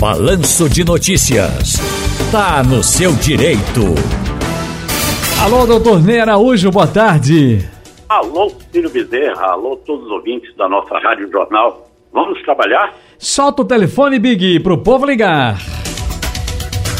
Balanço de Notícias. Tá no seu direito. Alô, doutor Ney Araújo, boa tarde. Alô, Ciro Bezerra, alô, todos os ouvintes da nossa Rádio Jornal. Vamos trabalhar? Solta o telefone, Big, pro povo ligar.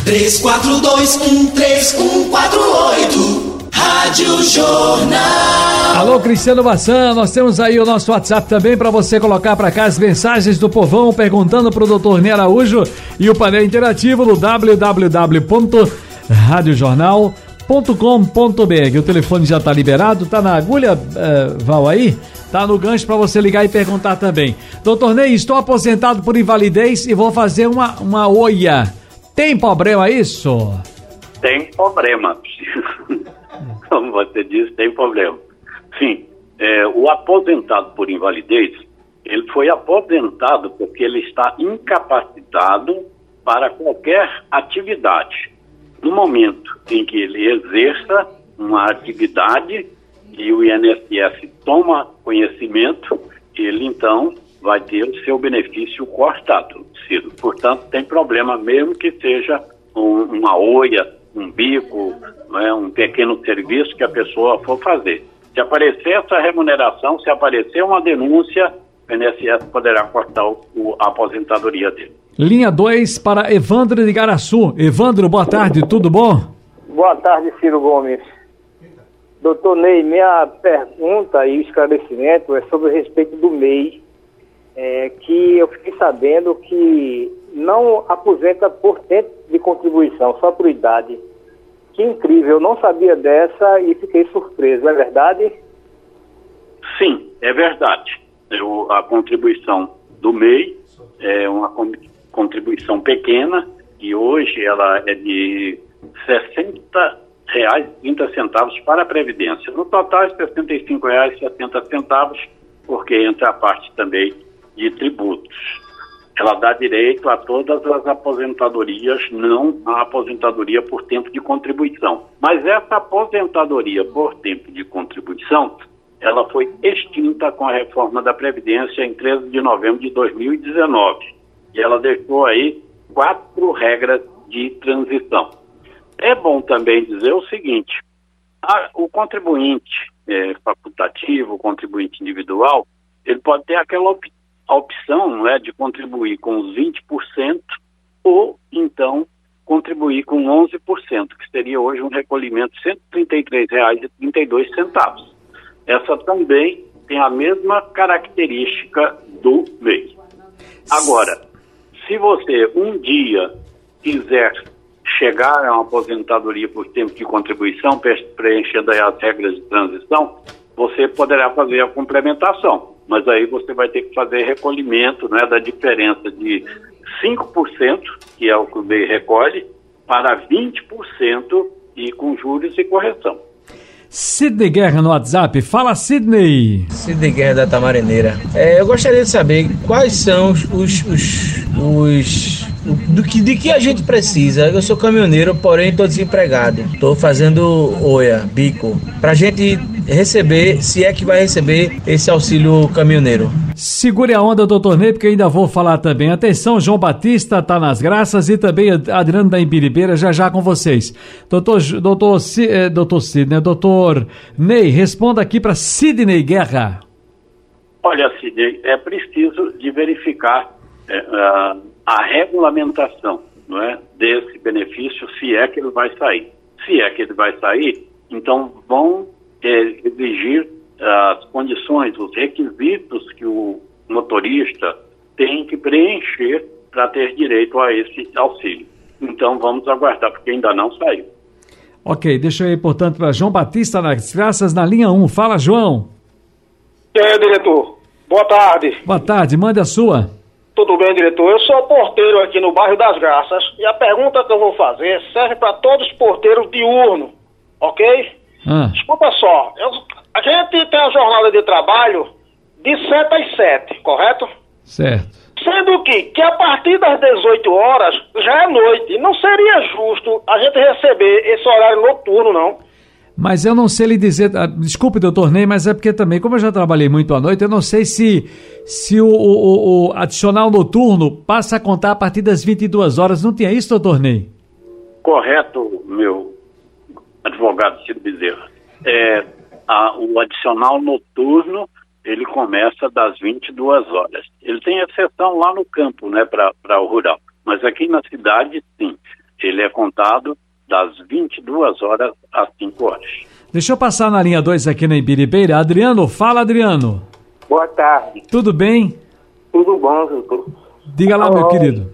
34213148 Rádio Jornal. Alô, Cristiano Bassan, nós temos aí o nosso WhatsApp também para você colocar para cá as mensagens do povão perguntando pro doutor Ney Araújo e o painel interativo no www.radiojornal.com.br. O telefone já tá liberado, tá na agulha, uh, Val aí? Tá no gancho para você ligar e perguntar também. Doutor Ney, estou aposentado por invalidez e vou fazer uma, uma oia. Tem problema isso? Tem problema. Como você disse, tem problema. Sim, é, o aposentado por invalidez, ele foi aposentado porque ele está incapacitado para qualquer atividade. No momento em que ele exerça uma atividade e o INSS toma conhecimento, ele então vai ter o seu benefício cortado, Ciro. Portanto, tem problema mesmo que seja um, uma oia, um bico, né, um pequeno serviço que a pessoa for fazer. Se aparecer essa remuneração, se aparecer uma denúncia, o INSS poderá cortar o, a aposentadoria dele. Linha 2 para Evandro de Garaçu. Evandro, boa tarde, tudo bom? Boa tarde, Ciro Gomes. Doutor Ney, minha pergunta e esclarecimento é sobre o respeito do MEI, é, que eu fiquei sabendo que não aposenta por tempo de contribuição, só por idade. Que incrível, eu não sabia dessa e fiquei surpreso, é verdade? Sim, é verdade. Eu, a contribuição do MEI é uma contribuição pequena e hoje ela é de 60 reais 30 centavos para a Previdência. No total, R$ 65,70 centavos, porque entra a parte também de tributos. Ela dá direito a todas as aposentadorias, não a aposentadoria por tempo de contribuição. Mas essa aposentadoria por tempo de contribuição, ela foi extinta com a reforma da Previdência em 13 de novembro de 2019. E ela deixou aí quatro regras de transição. É bom também dizer o seguinte: a, o contribuinte é, facultativo, o contribuinte individual, ele pode ter aquela op, opção né, de contribuir com os 20% ou então contribuir com 11%, que seria hoje um recolhimento de R$ 133,32. Essa também tem a mesma característica do MEI. Agora, se você um dia quiser chegar a uma aposentadoria por tempo de contribuição, preenchendo as regras de transição, você poderá fazer a complementação. Mas aí você vai ter que fazer recolhimento né, da diferença de 5%, que é o que o MEI recolhe, para 20% e com juros e correção. Sidney Guerra no WhatsApp. Fala, Sidney. Sidney Guerra da Tamareneira. É, eu gostaria de saber quais são os, os, os, os do que, de que a gente precisa. Eu sou caminhoneiro, porém estou desempregado. Estou fazendo oia, bico, para a gente receber, se é que vai receber esse auxílio caminhoneiro. Segure a onda, doutor Ney, porque ainda vou falar também. Atenção, João Batista tá nas graças e também Adriano da Imbiribeira, já já com vocês. Doutor, doutor, eh, doutor Sidney, doutor Ney, responda aqui para Sidney Guerra. Olha, Sidney, é preciso de verificar é, uh, a regulamentação não é, desse benefício, se é que ele vai sair. Se é que ele vai sair, então vão é, exigir as condições, os requisitos que o motorista tem que preencher para ter direito a esse auxílio. Então vamos aguardar, porque ainda não saiu. Ok, deixa eu ir, portanto, para João Batista nas Graças, na linha 1. Fala, João. E aí, diretor? Boa tarde. Boa tarde, mande a sua. Tudo bem, diretor? Eu sou porteiro aqui no bairro das Graças e a pergunta que eu vou fazer serve para todos os porteiros diurno, ok? Ah. Escuta só, eu, a gente tem a jornada de trabalho de 7 às 7, correto? Certo. Sendo que, que a partir das 18 horas já é noite. Não seria justo a gente receber esse horário noturno, não. Mas eu não sei lhe dizer, ah, desculpe, doutor Ney, mas é porque também, como eu já trabalhei muito à noite, eu não sei se, se o, o, o adicional noturno passa a contar a partir das 22 horas. Não tinha isso, doutor Ney? Correto, meu advogado Ciro Bezerra. É, a, o adicional noturno, ele começa das 22 horas. Ele tem exceção lá no campo, né, para o rural. Mas aqui na cidade, sim, ele é contado das 22 horas às 5 horas. Deixa eu passar na linha 2 aqui na Ibiribeira. Adriano, fala Adriano. Boa tarde. Tudo bem? Tudo bom, doutor. Diga lá, meu querido.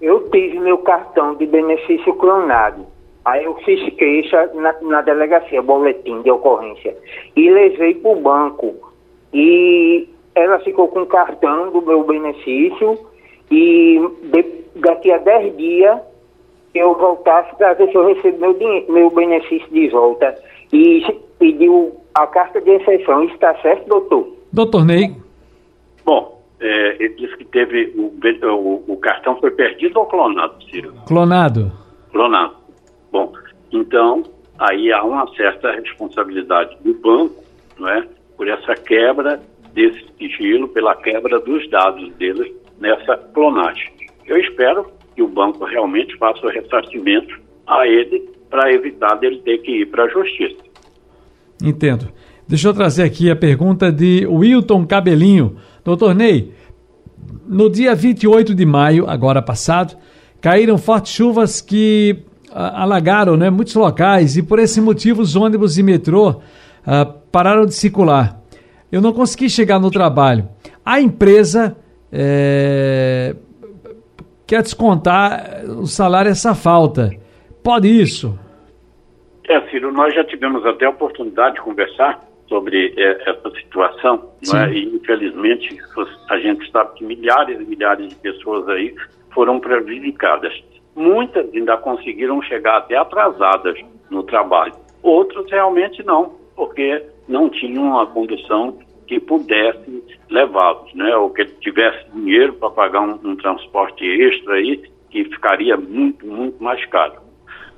Eu tive meu cartão de benefício clonado. Aí eu fiz queixa na, na delegacia, boletim de ocorrência. E levei para o banco. E ela ficou com o cartão do meu benefício. E de, daqui a 10 dias eu voltasse para ver se eu recebo meu, dinheiro, meu benefício de volta. E pediu a carta de exceção. Isso está certo, doutor? Doutor Ney. Bom, é, ele disse que teve. O, o, o, cartão foi perdido ou clonado, Ciro? Clonado. Clonado. Bom, então aí há uma certa responsabilidade do banco, não é? Por essa quebra desse sigilo, pela quebra dos dados deles nessa clonagem. Eu espero que o banco realmente faça o ressarcimento a ele para evitar dele ter que ir para a justiça. Entendo. Deixa eu trazer aqui a pergunta de Wilton Cabelinho. Doutor Ney, no dia 28 de maio, agora passado, caíram fortes chuvas que ah, alagaram né, muitos locais e por esse motivo os ônibus e metrô ah, pararam de circular. Eu não consegui chegar no trabalho. A empresa é, quer descontar o salário essa falta. Pode isso? É, Ciro, nós já tivemos até a oportunidade de conversar sobre é, essa situação, é? e infelizmente a gente sabe que milhares e milhares de pessoas aí foram prejudicadas. Muitas ainda conseguiram chegar até atrasadas no trabalho, outras realmente não, porque não tinham a condução que pudesse levá-los, né? Ou que tivesse dinheiro para pagar um, um, transporte extra aí, que ficaria muito, muito mais caro.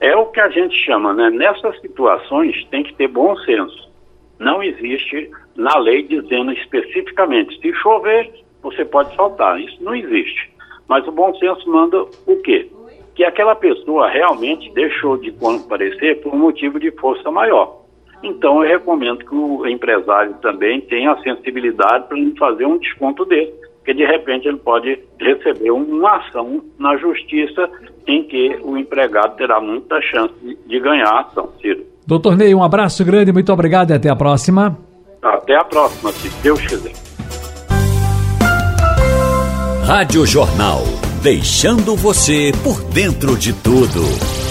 É o que a gente chama, né? Nessas situações tem que ter bom senso. Não existe na lei dizendo especificamente, se chover, você pode faltar. Isso não existe. Mas o bom senso manda o quê? Que aquela pessoa realmente deixou de comparecer por um motivo de força maior. Então, eu recomendo que o empresário também tenha a sensibilidade para fazer um desconto dele, porque de repente ele pode receber uma ação na justiça em que o empregado terá muita chance de ganhar a ação, Ciro. Doutor Ney, um abraço grande, muito obrigado e até a próxima. Até a próxima, se Deus quiser. Rádio Jornal, deixando você por dentro de tudo.